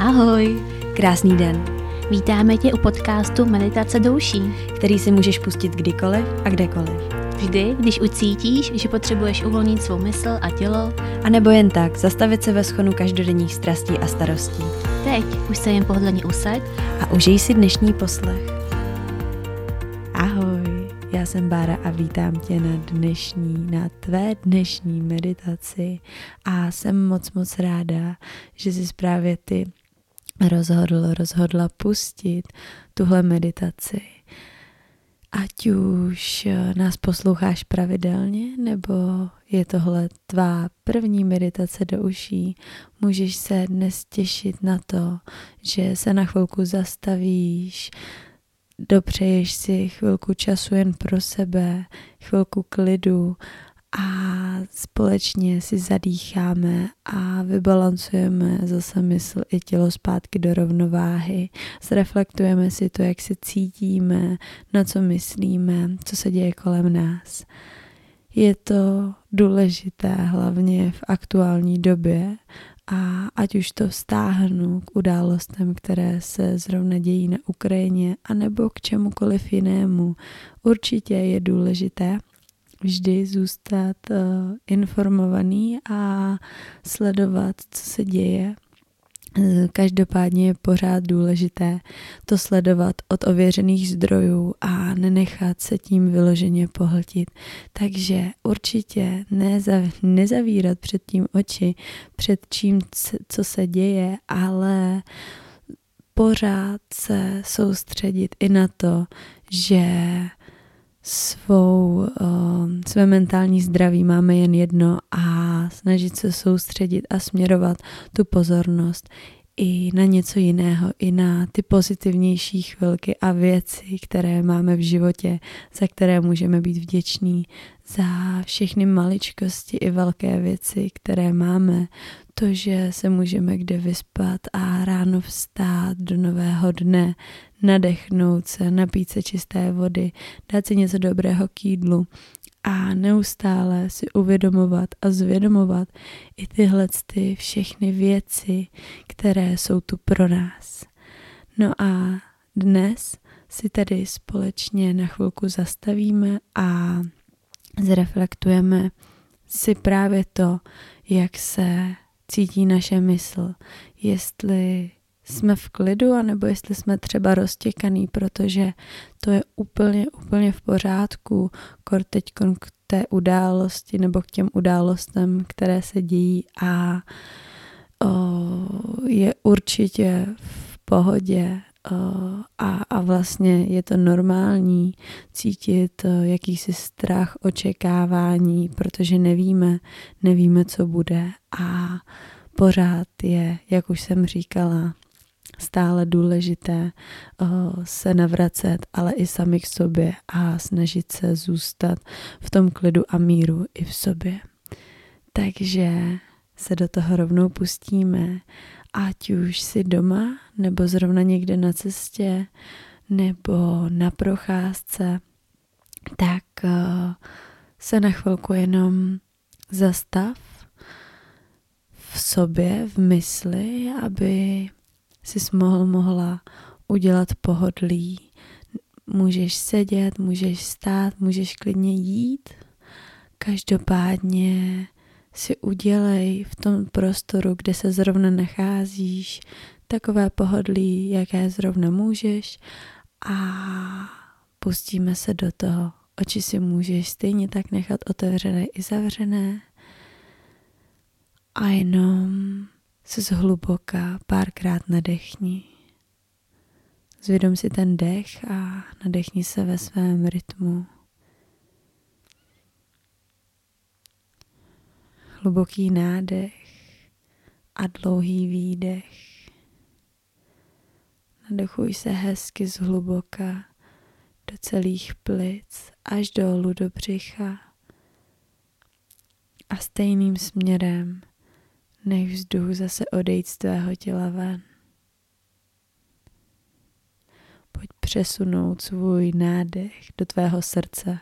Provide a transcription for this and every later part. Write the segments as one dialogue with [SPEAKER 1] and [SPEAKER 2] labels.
[SPEAKER 1] Ahoj!
[SPEAKER 2] Krásný den,
[SPEAKER 1] Vítáme tě u podcastu Meditace douší.
[SPEAKER 2] který si můžeš pustit kdykoliv a kdekoliv.
[SPEAKER 1] Vždy, když ucítíš, že potřebuješ uvolnit svou mysl a tělo,
[SPEAKER 2] A nebo jen tak, zastavit se ve schonu každodenních strastí a starostí.
[SPEAKER 1] teď už se jen pohodlně usaď
[SPEAKER 2] A užij si dnešní poslech. Ahoj, já jsem Bára a vítám tě na dnešní, na tvé dnešní meditaci. A jsem moc, moc ráda, že jsi právě ty rozhodl, rozhodla pustit tuhle meditaci. Ať už eh, nás posloucháš pravidelně, nebo je tohle tvá první meditace do uší, můžeš se dnes těšit na to, že se na chvilku zastavíš, dopřeješ si chvilku času jen pro sebe, chvilku klidu a společně si zadýcháme a vybalancujeme zase mysl i tělo zpátky do rovnováhy. Zreflektujeme si to, jak se cítíme, na co myslíme, co se děje kolem nás. Je to důležité hlavně v aktuální době a ať už to vztáhnu k událostem, které se zrovna dějí na Ukrajině, anebo k čemukoliv jinému, určitě je důležité vždy zůstat uh, informovaný a sledovat, co se děje. Eh, Každopádně je pořád důležité to sledovat od ověřených zdrojů a nenechat se tím vyloženě pohltit. Takže určitě nezav, nezavírat před tím oči, před čím, co se děje, ale pořád se soustředit i na to, že svou, uh, své mentální zdraví máme jen jedno a snažit se soustředit a směrovat tu pozornost i na něco jiného, i na ty pozitivnější chvilky a věci, které máme v životě, za které můžeme být vděční, za všechny maličkosti i velké věci, které máme, to, že se můžeme kde vyspat a ráno vstát do nového dne, nadechnout se, napít se čisté vody, dát si něco dobrého k jídlu a neustále si uvědomovat a zvědomovat i tyhle ty všechny věci, které jsou tu pro nás. No a dnes si tady společně na chvilku zastavíme a zreflektujeme si právě to, jak se cítí naše mysl, jestli jsme v klidu, anebo jestli jsme třeba roztěkaný, protože to je úplně, úplně v pořádku, kor teď k té události nebo k těm událostem, které se dějí a o, je určitě v pohodě o, a, a vlastně je to normální cítit o, jakýsi strach, očekávání, protože nevíme, nevíme, co bude. A pořád je, jak už jsem říkala, stále důležité uh, se navracet, ale i sami k sobě a snažit se zůstat v tom klidu a míru i v sobě. Takže se do toho rovnou pustíme, ať už si doma, nebo zrovna někde na cestě, nebo na procházce, tak uh, se na chvilku jenom zastav v sobě, v mysli, aby jsi mohl, mohla udělat pohodlí. Můžeš sedět, můžeš stát, můžeš klidně jít. Každopádně si udělej v tom prostoru, kde se zrovna nacházíš, takové pohodlí, jaké zrovna můžeš a pustíme se do toho. Oči si můžeš stejně tak nechat otevřené i zavřené a jenom se zhluboka párkrát nadechni. Zvědom si ten dech a nadechni se ve svém rytmu. Hluboký nádech a dlouhý výdech. Nadechuj se hezky zhluboka do celých plic až dolů do břicha a stejným směrem nech vzduch zase odejít z tvého těla ven. Pojď přesunout svůj nádech do tvého srdce.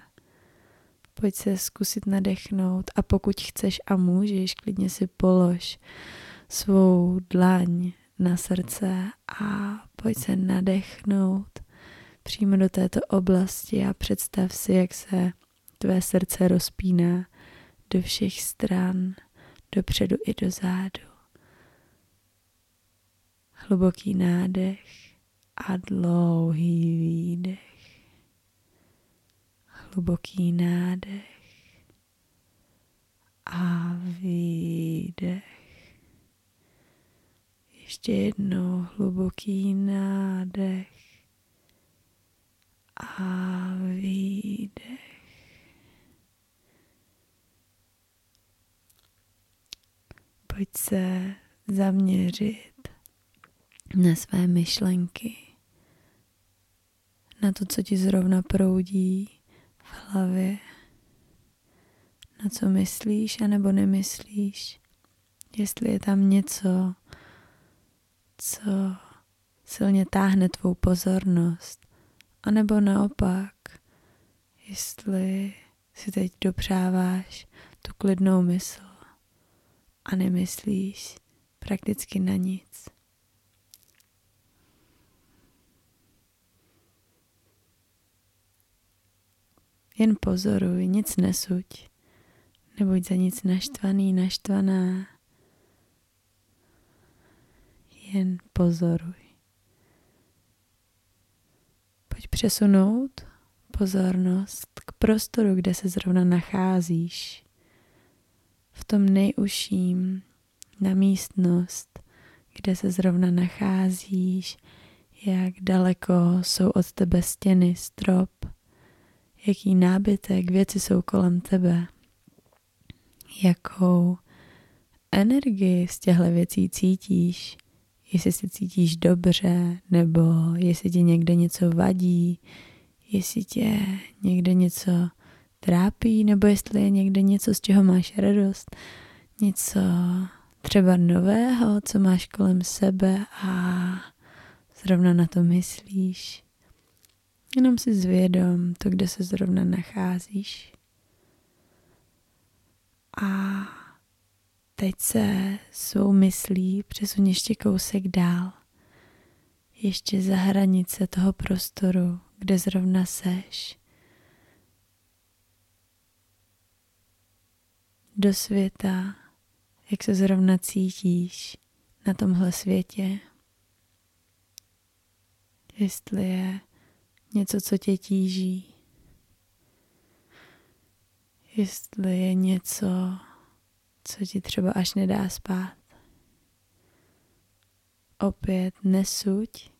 [SPEAKER 2] Pojď se zkusit nadechnout a pokud chceš a můžeš, klidně si polož svou dlaň na srdce a pojď se nadechnout přímo do této oblasti a představ si, jak se tvé srdce rozpíná do všech stran, dopředu i do zádu. Hluboký nádech a dlouhý výdech. Hluboký nádech a výdech. Ještě jednou hluboký nádech a výdech. Pojď se zaměřit na své myšlenky, na to, co ti zrovna proudí v hlavě, na co myslíš a nebo nemyslíš, jestli je tam něco, co silně táhne tvou pozornost, anebo naopak, jestli si teď dopřáváš tu klidnou mysl a nemyslíš prakticky na nic. Jen pozoruj, nic nesuď, nebuď za nic naštvaný, naštvaná jen pozoruj. Pojď přesunout pozornost k prostoru, kde se zrovna nacházíš. V tom nejužším na místnost, kde se zrovna nacházíš, jak daleko jsou od tebe stěny, strop, jaký nábytek, věci jsou kolem tebe, jakou energii z těchto věcí cítíš, jestli se cítíš dobře, nebo jestli ti někde něco vadí, jestli tě někde něco trápí, nebo jestli je někde něco, z čeho máš radost, něco třeba nového, co máš kolem sebe a zrovna na to myslíš. Jenom si zvědom to, kde se zrovna nacházíš. A Teď se svou myslí přesun ještě kousek dál, ještě za hranice toho prostoru, kde zrovna seš. Do světa, jak se zrovna cítíš na tomhle světě. Jestli je něco, co tě tíží. Jestli je něco, co ti třeba až nedá spát. Opět nesuď,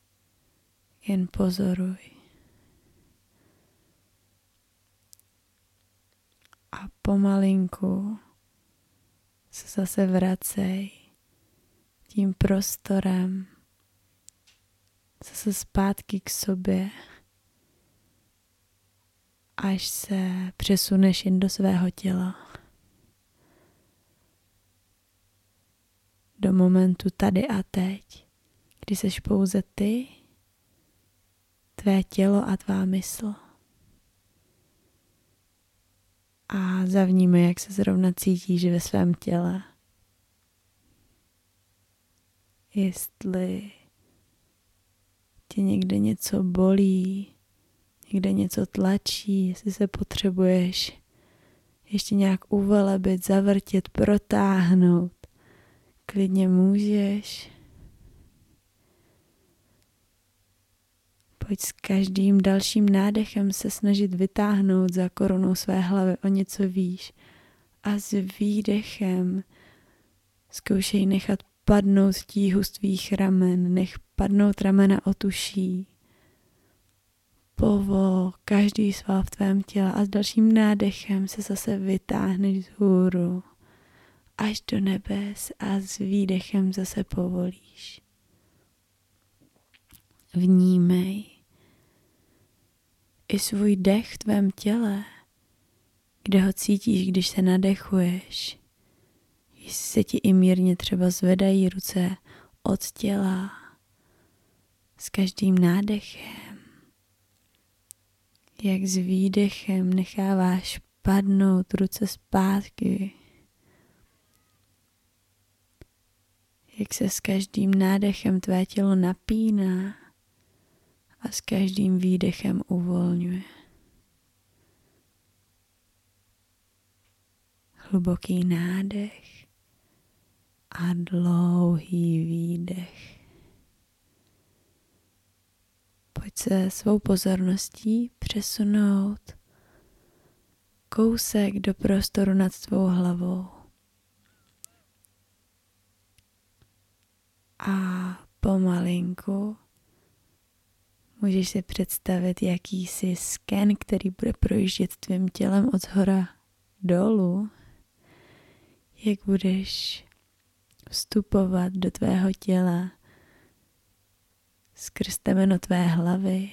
[SPEAKER 2] jen pozoruj. A pomalinku se zase vracej tím prostorem zase zpátky k sobě, až se přesuneš jen do svého těla. do momentu tady a teď, kdy seš pouze ty, tvé tělo a tvá mysl. A zavníme, jak se zrovna cítíš ve svém těle. Jestli tě někde něco bolí, někde něco tlačí, jestli se potřebuješ ještě nějak uvelebit, zavrtět, protáhnout klidně můžeš. Pojď s každým dalším nádechem se snažit vytáhnout za korunou své hlavy o něco výš a s výdechem zkoušej nechat padnout tíhu z tvých ramen, nech padnout ramena o tuší. Povol každý sval v tvém těle a s dalším nádechem se zase vytáhneš z hůru až do nebes a s výdechem zase povolíš. Vnímej i svůj dech v tvém těle, kde ho cítíš, když se nadechuješ. Jestli se ti i mírně třeba zvedají ruce od těla s každým nádechem. Jak s výdechem necháváš padnout ruce zpátky jak se s každým nádechem tvé tělo napíná a s každým výdechem uvolňuje. Hluboký nádech a dlouhý výdech. Pojď se svou pozorností přesunout kousek do prostoru nad tvou hlavou. A pomalinku můžeš si představit jakýsi sken, který bude projíždět tvým tělem od zhora dolů. Jak budeš vstupovat do tvého těla skrz temeno tvé hlavy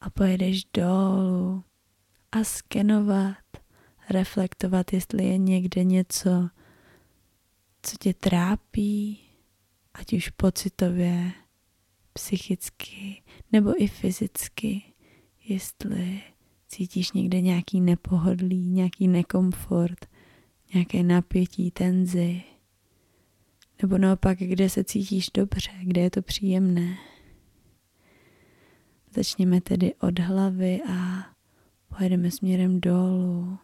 [SPEAKER 2] a pojedeš dolů a skenovat, reflektovat, jestli je někde něco, co tě trápí, ať už pocitově, psychicky nebo i fyzicky, jestli cítíš někde nějaký nepohodlí, nějaký nekomfort, nějaké napětí, tenzi, nebo naopak, kde se cítíš dobře, kde je to příjemné. Začněme tedy od hlavy a pojedeme směrem dolů,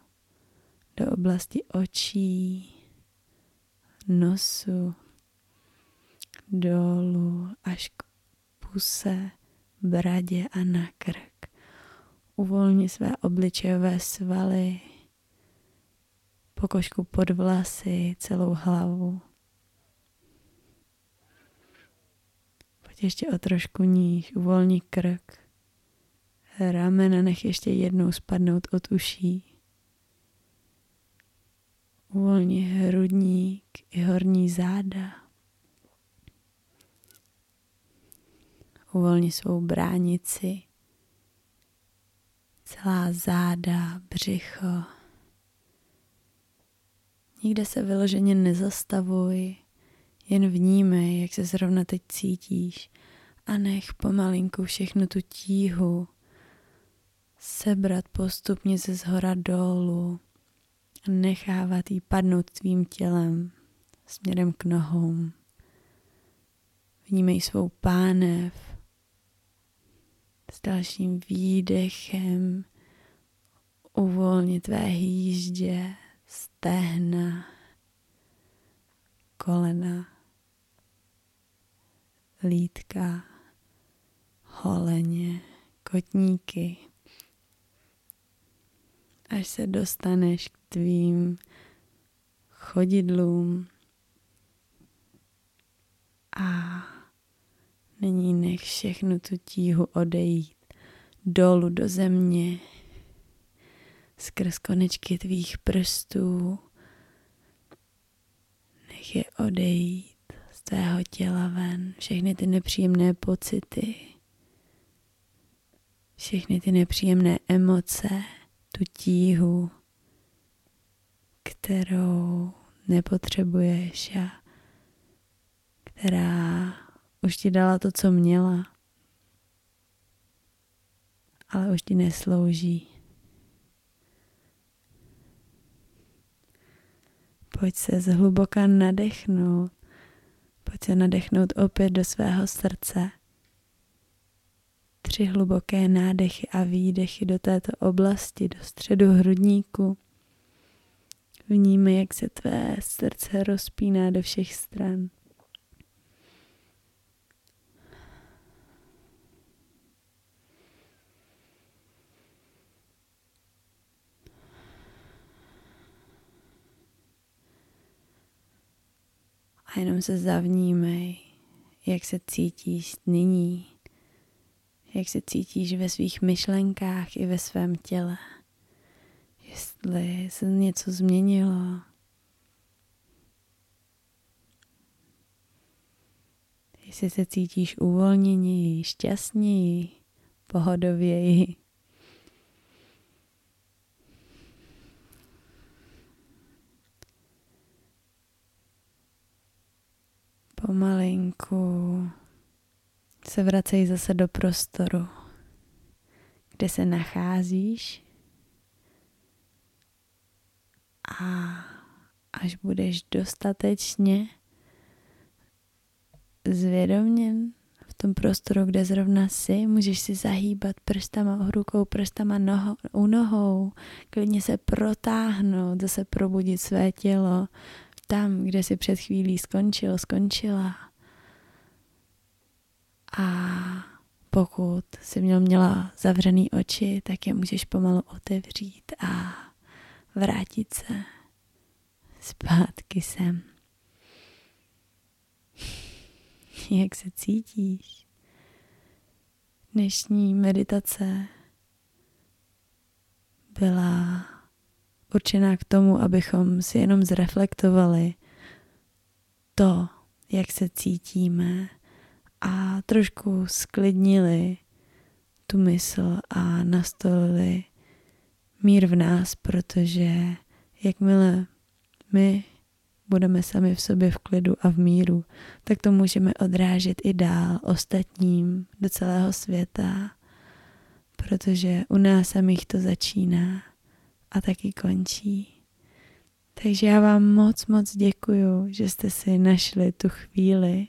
[SPEAKER 2] do oblasti očí, nosu, dolů až k puse, bradě a na krk. Uvolni své obličejové svaly, pokožku pod vlasy, celou hlavu. Pojď ještě o trošku níž, uvolni krk. Ramena nech ještě jednou spadnout od uší. Uvolni hrudník i horní záda. Uvolni svou bránici, celá záda, břicho. Nikde se vyloženě nezastavuj, jen vnímej, jak se zrovna teď cítíš a nech pomalinku všechnu tu tíhu sebrat postupně ze zhora dolů a nechávat jí padnout tvým tělem směrem k nohou. Vnímej svou pánev s dalším výdechem uvolni tvé hýždě, stehna, kolena, lítka, holeně, kotníky. Až se dostaneš k tvým chodidlům a nyní nech všechnu tu tíhu odejít. Dolů do země, skrz konečky tvých prstů. Nech je odejít z tvého těla ven, všechny ty nepříjemné pocity, všechny ty nepříjemné emoce, tu tíhu, kterou nepotřebuješ a která už ti dala to, co měla, ale už ti neslouží. Pojď se zhluboka nadechnout. Pojď se nadechnout opět do svého srdce tři hluboké nádechy a výdechy do této oblasti, do středu hrudníku. Vnímej, jak se tvé srdce rozpíná do všech stran. A jenom se zavnímej, jak se cítíš nyní jak se cítíš ve svých myšlenkách i ve svém těle. Jestli se něco změnilo. Jestli se cítíš uvolněněji, šťastněji, pohodověji. Pomalinku se vracej zase do prostoru, kde se nacházíš a až budeš dostatečně zvědoměn v tom prostoru, kde zrovna jsi. Můžeš si zahýbat prstama, rukou, prstama noho, u nohou, klidně se protáhnout, zase probudit své tělo tam, kde si před chvílí skončil, skončila. A pokud si měl měla zavřený oči, tak je můžeš pomalu otevřít a vrátit se zpátky sem. Jak se cítíš? Dnešní meditace byla určená k tomu, abychom si jenom zreflektovali to, jak se cítíme a trošku sklidnili tu mysl a nastolili mír v nás, protože jakmile my budeme sami v sobě v klidu a v míru, tak to můžeme odrážet i dál ostatním do celého světa, protože u nás samých to začíná a taky končí. Takže já vám moc, moc děkuju, že jste si našli tu chvíli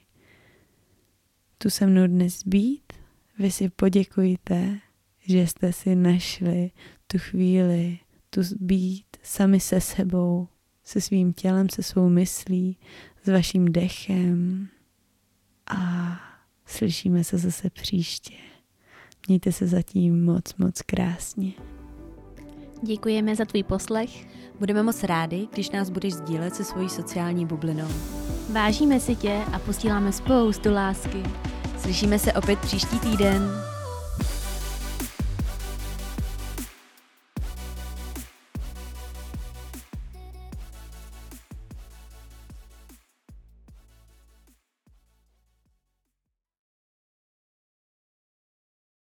[SPEAKER 2] tu se mnou dnes být. Vy si poděkujte, že jste si našli tu chvíli, tu být sami se sebou, se svým tělem, se svou myslí, s vaším dechem a slyšíme se zase příště. Mějte se zatím moc, moc krásně.
[SPEAKER 1] Děkujeme za tvůj poslech.
[SPEAKER 3] Budeme moc rádi, když nás budeš sdílet se svojí sociální bublinou.
[SPEAKER 1] Vážíme si tě a posíláme spoustu lásky.
[SPEAKER 3] Slyšíme se opět příští týden.